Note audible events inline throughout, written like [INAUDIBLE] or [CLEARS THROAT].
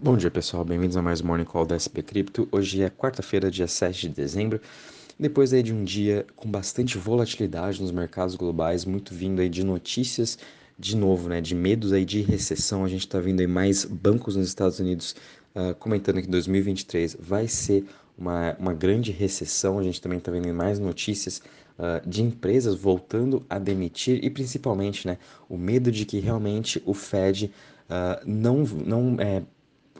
Bom dia pessoal, bem-vindos a mais um Morning Call da SP Cripto. Hoje é quarta-feira, dia 7 de dezembro. Depois aí de um dia com bastante volatilidade nos mercados globais, muito vindo aí de notícias de novo, né, de medos aí de recessão, a gente está vendo aí mais bancos nos Estados Unidos uh, comentando que 2023 vai ser uma, uma grande recessão, a gente também está vendo mais notícias uh, de empresas voltando a demitir e principalmente, né, o medo de que realmente o Fed uh, não, não é,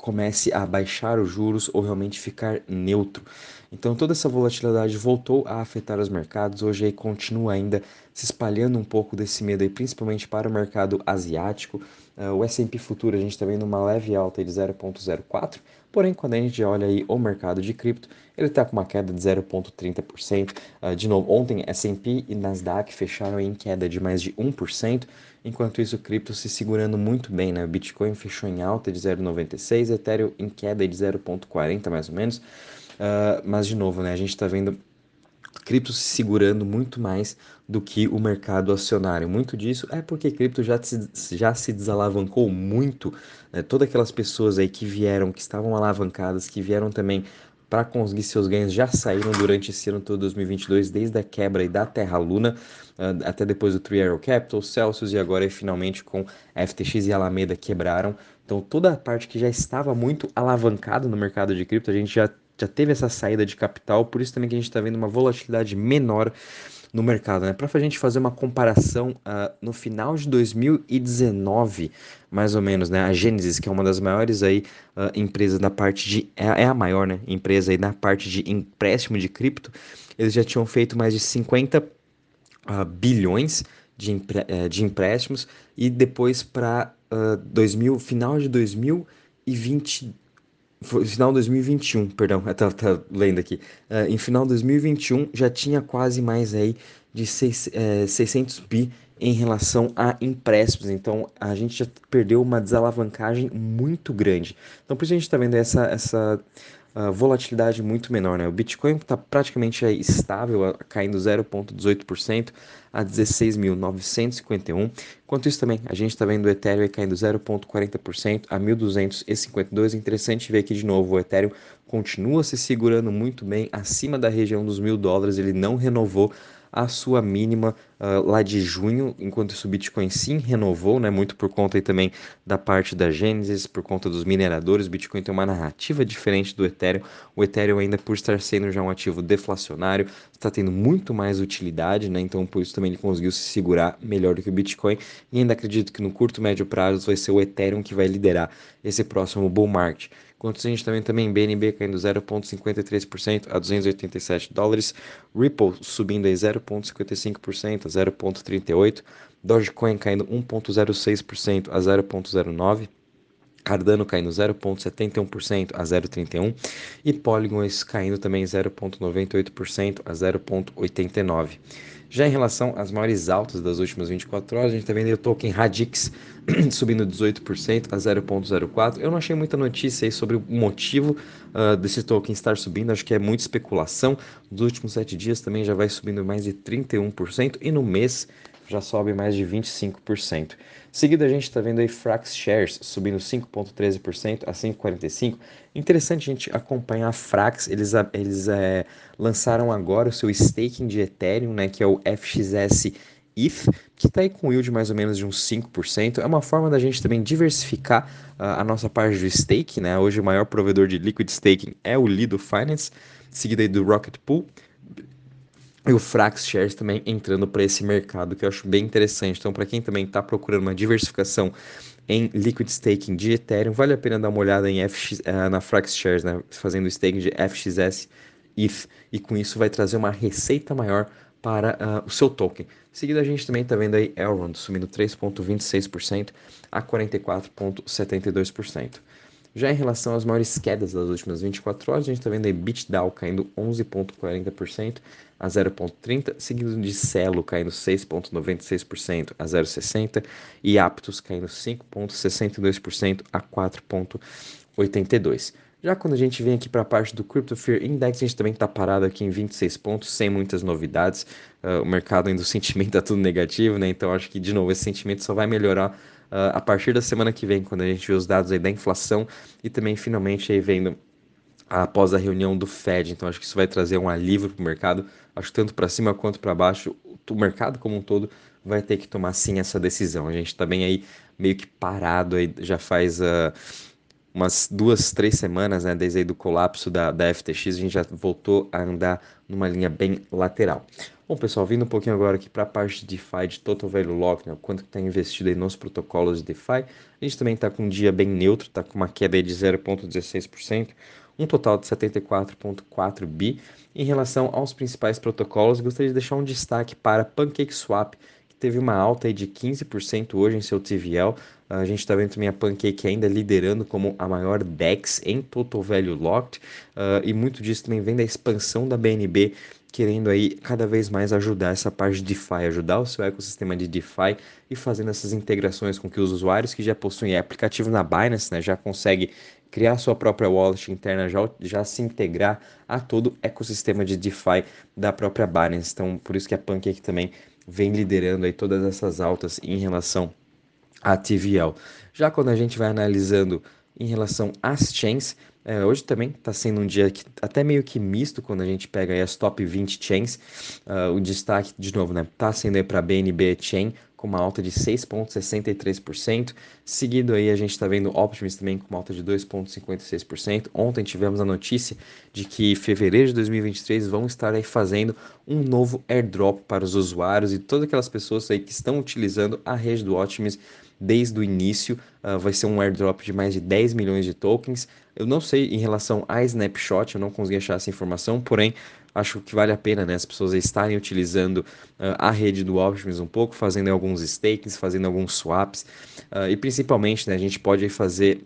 comece a baixar os juros ou realmente ficar neutro. Então toda essa volatilidade voltou a afetar os mercados, hoje aí continua ainda se espalhando um pouco desse medo aí, principalmente para o mercado asiático. Uh, o S&P futuro a gente está vendo uma leve alta de 0,04, porém quando a gente olha aí o mercado de cripto, ele está com uma queda de 0,30%. Uh, ah, de novo, ontem S&P e Nasdaq fecharam em queda de mais de 1%, enquanto isso cripto se segurando muito bem, né? O Bitcoin fechou em alta de 0,96, Ethereum em queda de 0,40 mais ou menos. Uh, mas de novo, né, a gente está vendo cripto se segurando muito mais do que o mercado acionário. Muito disso é porque cripto já, se, já se desalavancou muito. Né? Todas aquelas pessoas aí que vieram, que estavam alavancadas, que vieram também para conseguir seus ganhos já saíram durante esse ano todo 2022, desde a quebra da Terra Luna uh, até depois do Three Arrow Capital, Celsius e agora finalmente com FTX e Alameda quebraram. Então toda a parte que já estava muito alavancada no mercado de cripto, a gente já já teve essa saída de capital, por isso também que a gente está vendo uma volatilidade menor no mercado. Né? Para a gente fazer uma comparação, uh, no final de 2019, mais ou menos, né? a Genesis, que é uma das maiores aí, uh, empresas da parte de. É, é, a maior né? empresa aí na parte de empréstimo de cripto, eles já tinham feito mais de 50 uh, ah, bilhões de, empre, uh, de empréstimos e depois para uh, final de 2020 foi final de 2021, perdão, tava lendo aqui. Uh, em final de 2021 já tinha quase mais aí de é, 600 bi em relação a empréstimos. Então a gente já perdeu uma desalavancagem muito grande. Então por isso a gente está vendo essa, essa volatilidade muito menor. Né? O Bitcoin está praticamente estável, caindo 0,18% a 16.951. Enquanto isso também, a gente está vendo o Ethereum caindo 0,40% a 1.252. Interessante ver aqui de novo, o Ethereum continua se segurando muito bem acima da região dos mil dólares, ele não renovou a sua mínima uh, lá de junho, enquanto isso o Bitcoin sim renovou, né, muito por conta aí também da parte da Gênesis, por conta dos mineradores, o Bitcoin tem uma narrativa diferente do Ethereum, o Ethereum ainda por estar sendo já um ativo deflacionário, está tendo muito mais utilidade, né, então por isso também ele conseguiu se segurar melhor do que o Bitcoin, e ainda acredito que no curto médio prazo vai ser o Ethereum que vai liderar esse próximo bull market. Enquanto a gente também também BNB caindo 0,53% a 287 dólares, Ripple subindo em 0,55% a 0,38, Dogecoin caindo 1,06% a 0,09, Cardano caindo 0,71% a 0,31 e Polygons caindo também 0,98% a 0,89. Já em relação às maiores altas das últimas 24 horas, a gente está vendo o token Radix [CLEARS THROAT] subindo 18% a 0,04. Eu não achei muita notícia aí sobre o motivo uh, desse token estar subindo, acho que é muita especulação. Nos últimos 7 dias também já vai subindo mais de 31% e no mês já sobe mais de 25%. Seguido a gente está vendo aí Frax Shares subindo 5,13% a 5,45%. Interessante a gente acompanhar a Frax, eles, eles é, lançaram agora o seu staking de Ethereum, né, que é o FXS ETH, que está aí com yield mais ou menos de uns 5%. É uma forma da gente também diversificar uh, a nossa parte do stake, né? Hoje o maior provedor de liquid staking é o Lido Finance, seguido aí do Rocket Pool e o Frax Shares também entrando para esse mercado, que eu acho bem interessante. Então, para quem também está procurando uma diversificação em liquid staking de Ethereum, vale a pena dar uma olhada em FX, eh, na Frax Shares, né? fazendo staking de FXS ETH, e com isso vai trazer uma receita maior para uh, o seu token. Seguido a gente também está vendo aí Elrond subindo 3,26% a 44,72%. Já em relação às maiores quedas das últimas 24 horas, a gente está vendo aí BitDAO caindo 11,40% a 0,30%, seguido de Celo caindo 6,96% a 0,60% e Aptos caindo 5,62% a 4,82%. Já quando a gente vem aqui para a parte do Crypto Fear Index, a gente também está parado aqui em 26 pontos, sem muitas novidades. Uh, o mercado ainda, o sentimento está tudo negativo, né? Então acho que, de novo, esse sentimento só vai melhorar a partir da semana que vem, quando a gente vê os dados aí da inflação e também finalmente aí vendo após a reunião do Fed. Então acho que isso vai trazer um alívio para o mercado. Acho que tanto para cima quanto para baixo, o mercado como um todo vai ter que tomar sim essa decisão. A gente está bem aí meio que parado aí já faz uh, umas duas, três semanas, né, desde aí do colapso da, da FTX, a gente já voltou a andar numa linha bem lateral. Bom, pessoal, vindo um pouquinho agora aqui para a parte de DeFi, de Total Value Lock, né, quanto está investido aí nos protocolos de DeFi, a gente também está com um dia bem neutro, está com uma queda de 0,16%, um total de 74,4 bi. Em relação aos principais protocolos, gostaria de deixar um destaque para PancakeSwap, que teve uma alta de 15% hoje em seu TVL. A gente está vendo também a Pancake ainda liderando como a maior DEX em Total Value Locked, uh, e muito disso também vem da expansão da BNB, querendo aí cada vez mais ajudar essa parte de DeFi, ajudar o seu ecossistema de DeFi e fazendo essas integrações com que os usuários que já possuem aplicativo na Binance, né, já conseguem criar sua própria wallet interna, já, já se integrar a todo o ecossistema de DeFi da própria Binance. Então, por isso que a Pancake também vem liderando aí todas essas altas em relação a TVL. Já quando a gente vai analisando em relação às chains, é, hoje também está sendo um dia que, até meio que misto quando a gente pega as top 20 chains. Uh, o destaque, de novo, né, está sendo para a BNB Chain com uma alta de 6,63%. Seguido aí a gente está vendo Optimus também com uma alta de 2,56%. Ontem tivemos a notícia de que em fevereiro de 2023 vão estar aí fazendo um novo airdrop para os usuários e todas aquelas pessoas aí que estão utilizando a rede do Optimus desde o início. Uh, vai ser um airdrop de mais de 10 milhões de tokens. Eu não sei em relação a Snapshot, eu não consegui achar essa informação, porém acho que vale a pena né, as pessoas estarem utilizando uh, a rede do Optimus um pouco, fazendo alguns stakes, fazendo alguns swaps uh, e principalmente né, a gente pode fazer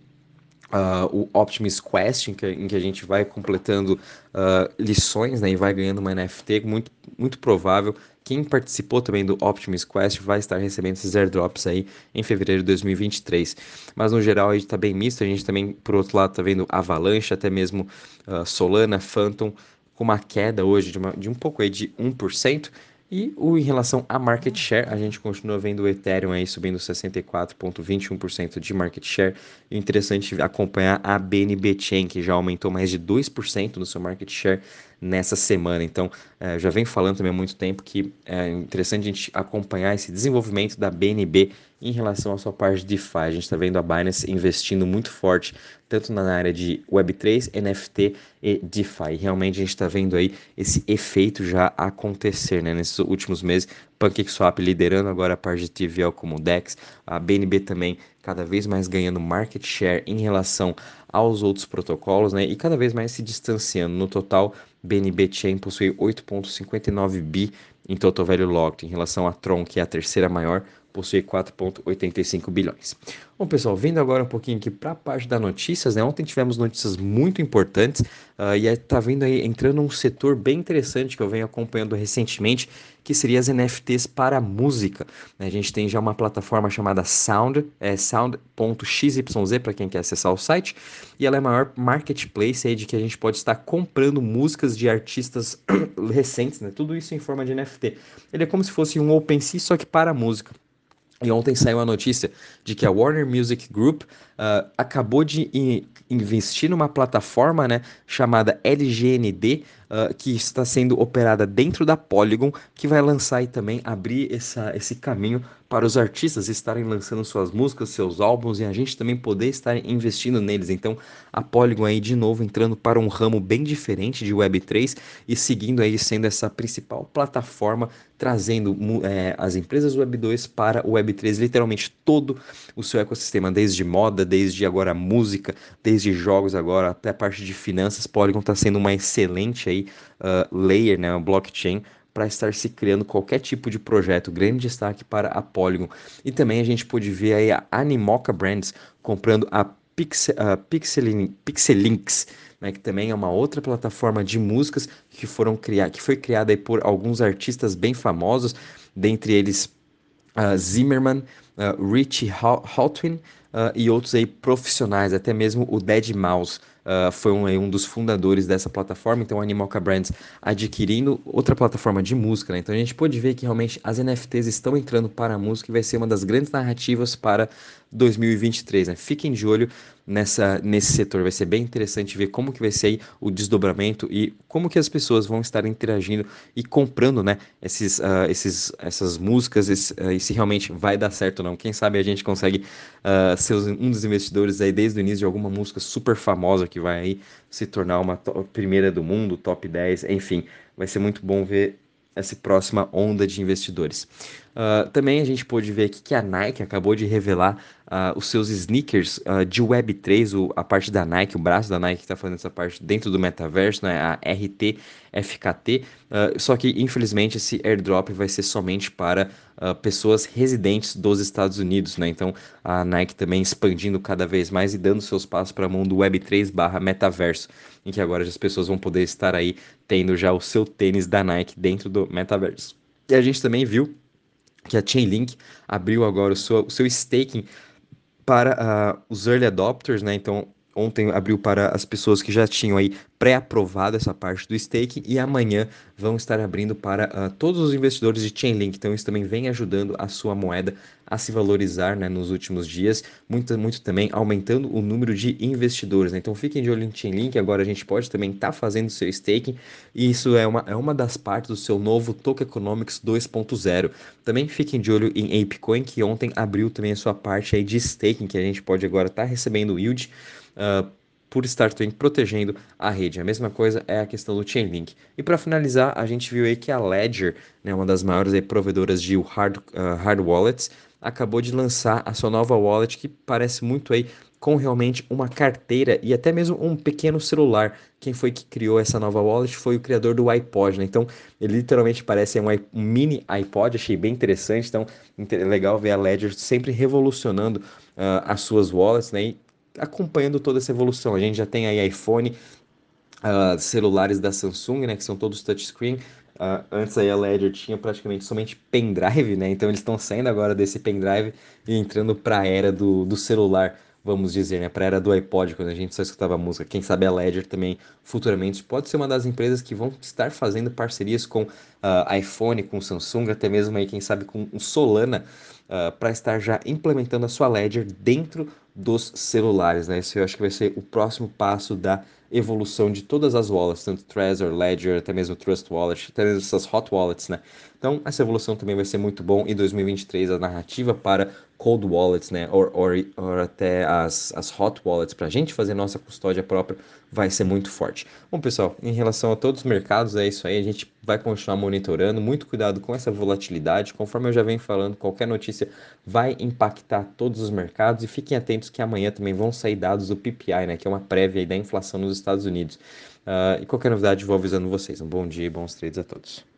Uh, o Optimus Quest, em que, em que, a gente vai completando uh, lições né, e vai ganhando uma NFT, muito, muito provável. Quem participou também do Optimus Quest vai estar recebendo esses airdrops aí em fevereiro de 2023. Mas no geral a gente está bem misto, a gente também, por outro lado, está vendo Avalanche, até mesmo uh, Solana, Phantom, com uma queda hoje de, uma, de um pouco aí de 1%. E o, em relação a market share, a gente continua vendo o Ethereum aí subindo 64,21% de market share. Interessante acompanhar a BNB Chain, que já aumentou mais de 2% no seu market share nessa semana. Então, é, já vem falando também há muito tempo que é interessante a gente acompanhar esse desenvolvimento da BNB em relação à sua parte de DeFi. A gente está vendo a Binance investindo muito forte, tanto na área de Web3, NFT e DeFi. Realmente a gente está vendo aí esse efeito já acontecer né, nesses últimos meses. PancakeSwap liderando agora a parte de TVL como DEX, a BNB também cada vez mais ganhando market share em relação aos outros protocolos, né, e cada vez mais se distanciando. No total, BNB Chain possui 8.59 bi em total value locked em relação a Tron, que é a terceira maior, possui 4,85 bilhões. Bom, pessoal, vindo agora um pouquinho aqui para a parte das notícias, né? Ontem tivemos notícias muito importantes uh, e está vindo aí entrando um setor bem interessante que eu venho acompanhando recentemente, que seria as NFTs para música. A gente tem já uma plataforma chamada Sound, é sound.xyz para quem quer acessar o site, e ela é a maior marketplace aí de que a gente pode estar comprando músicas de artistas [CLEARS THROAT] recentes, né? Tudo isso em forma de NFT. Ele é como se fosse um OpenSea, só que para música. E ontem saiu a notícia de que a Warner Music Group uh, acabou de investir numa plataforma né, chamada LGND, uh, que está sendo operada dentro da Polygon, que vai lançar e também abrir essa, esse caminho para os artistas estarem lançando suas músicas, seus álbuns e a gente também poder estar investindo neles. Então, a Polygon aí de novo entrando para um ramo bem diferente de Web3 e seguindo aí sendo essa principal plataforma trazendo é, as empresas Web2 para o Web3, literalmente todo o seu ecossistema, desde moda, desde agora música, desde jogos agora até a parte de finanças. Polygon está sendo uma excelente aí uh, layer, né, blockchain para estar se criando qualquer tipo de projeto. Grande destaque para a Polygon. E também a gente pôde ver aí a Animoca Brands comprando a Pixel, uh, Pixelin, Pixelinks, né, que também é uma outra plataforma de músicas que foram criar, que foi criada aí por alguns artistas bem famosos, dentre eles uh, Zimmerman, uh, Richie Hawtwin, uh, e outros aí profissionais, até mesmo o Dead Mouse. Uh, foi um, um, dos fundadores dessa plataforma, então a Animalca Brands adquirindo outra plataforma de música, né? Então a gente pode ver que realmente as NFTs estão entrando para a música e vai ser uma das grandes narrativas para 2023, né? Fiquem de olho nessa, nesse setor, vai ser bem interessante ver como que vai ser o desdobramento e como que as pessoas vão estar interagindo e comprando, né, esses, uh, esses, essas músicas, esse, uh, e se realmente vai dar certo ou não. Quem sabe a gente consegue uh, ser um dos investidores aí desde o início de alguma música super famosa que vai aí se tornar uma primeira do mundo, top 10, enfim, vai ser muito bom ver essa próxima onda de investidores. Uh, também a gente pôde ver aqui que a Nike acabou de revelar uh, os seus sneakers uh, de Web3, o, a parte da Nike, o braço da Nike que está fazendo essa parte dentro do metaverso, né, a RT FKT. só que infelizmente esse airdrop vai ser somente para pessoas residentes dos Estados Unidos, né? Então a Nike também expandindo cada vez mais e dando seus passos para o mundo Web3/metaverso, em que agora as pessoas vão poder estar aí tendo já o seu tênis da Nike dentro do metaverso. E a gente também viu que a Chainlink abriu agora o seu, o seu staking para uh, os early adopters, né? Então, ontem abriu para as pessoas que já tinham aí pré-aprovado essa parte do staking e amanhã vão estar abrindo para uh, todos os investidores de Chainlink. Então isso também vem ajudando a sua moeda a se valorizar né, nos últimos dias, muito, muito também aumentando o número de investidores. Né? Então fiquem de olho em Chainlink, agora a gente pode também estar tá fazendo seu staking e isso é uma, é uma das partes do seu novo Token Economics 2.0. Também fiquem de olho em ApeCoin, que ontem abriu também a sua parte aí de staking, que a gente pode agora estar tá recebendo yield uh, por estar também protegendo a rede. A mesma coisa é a questão do Chainlink. E para finalizar, a gente viu aí que a Ledger, né, uma das maiores aí, provedoras de hard, uh, hard wallets, acabou de lançar a sua nova wallet que parece muito aí com realmente uma carteira e até mesmo um pequeno celular. Quem foi que criou essa nova wallet foi o criador do iPod, né? Então, ele literalmente parece um, um mini iPod, achei bem interessante. Então, legal ver a Ledger sempre revolucionando uh, as suas wallets, né? E acompanhando toda essa evolução. A gente já tem aí iPhone, uh, celulares da Samsung, né, que são todos touchscreen. Uh, antes aí a Ledger tinha praticamente somente pendrive, né? Então eles estão saindo agora desse pendrive e entrando para a era do, do celular, vamos dizer, né? Para a era do iPod, quando a gente só escutava música. Quem sabe a Ledger também futuramente pode ser uma das empresas que vão estar fazendo parcerias com uh, iPhone, com Samsung, até mesmo aí quem sabe com Solana uh, para estar já implementando a sua Ledger dentro dos celulares, né? Esse eu acho que vai ser o próximo passo da evolução de todas as wallets, tanto Trezor, Ledger, até mesmo Trust Wallet, até mesmo essas hot wallets, né? Então, essa evolução também vai ser muito bom. Em 2023, a narrativa para cold wallets, né, ou, ou, até as, as hot wallets para a gente fazer nossa custódia própria vai ser muito forte. Bom, pessoal, em relação a todos os mercados, é isso aí. A gente vai continuar monitorando. Muito cuidado com essa volatilidade. Conforme eu já venho falando, qualquer notícia vai impactar todos os mercados. E fiquem atentos que amanhã também vão sair dados do PPI, né, que é uma prévia da inflação nos Estados Unidos. Uh, e qualquer novidade, vou avisando vocês. Um bom dia e bons trades a todos.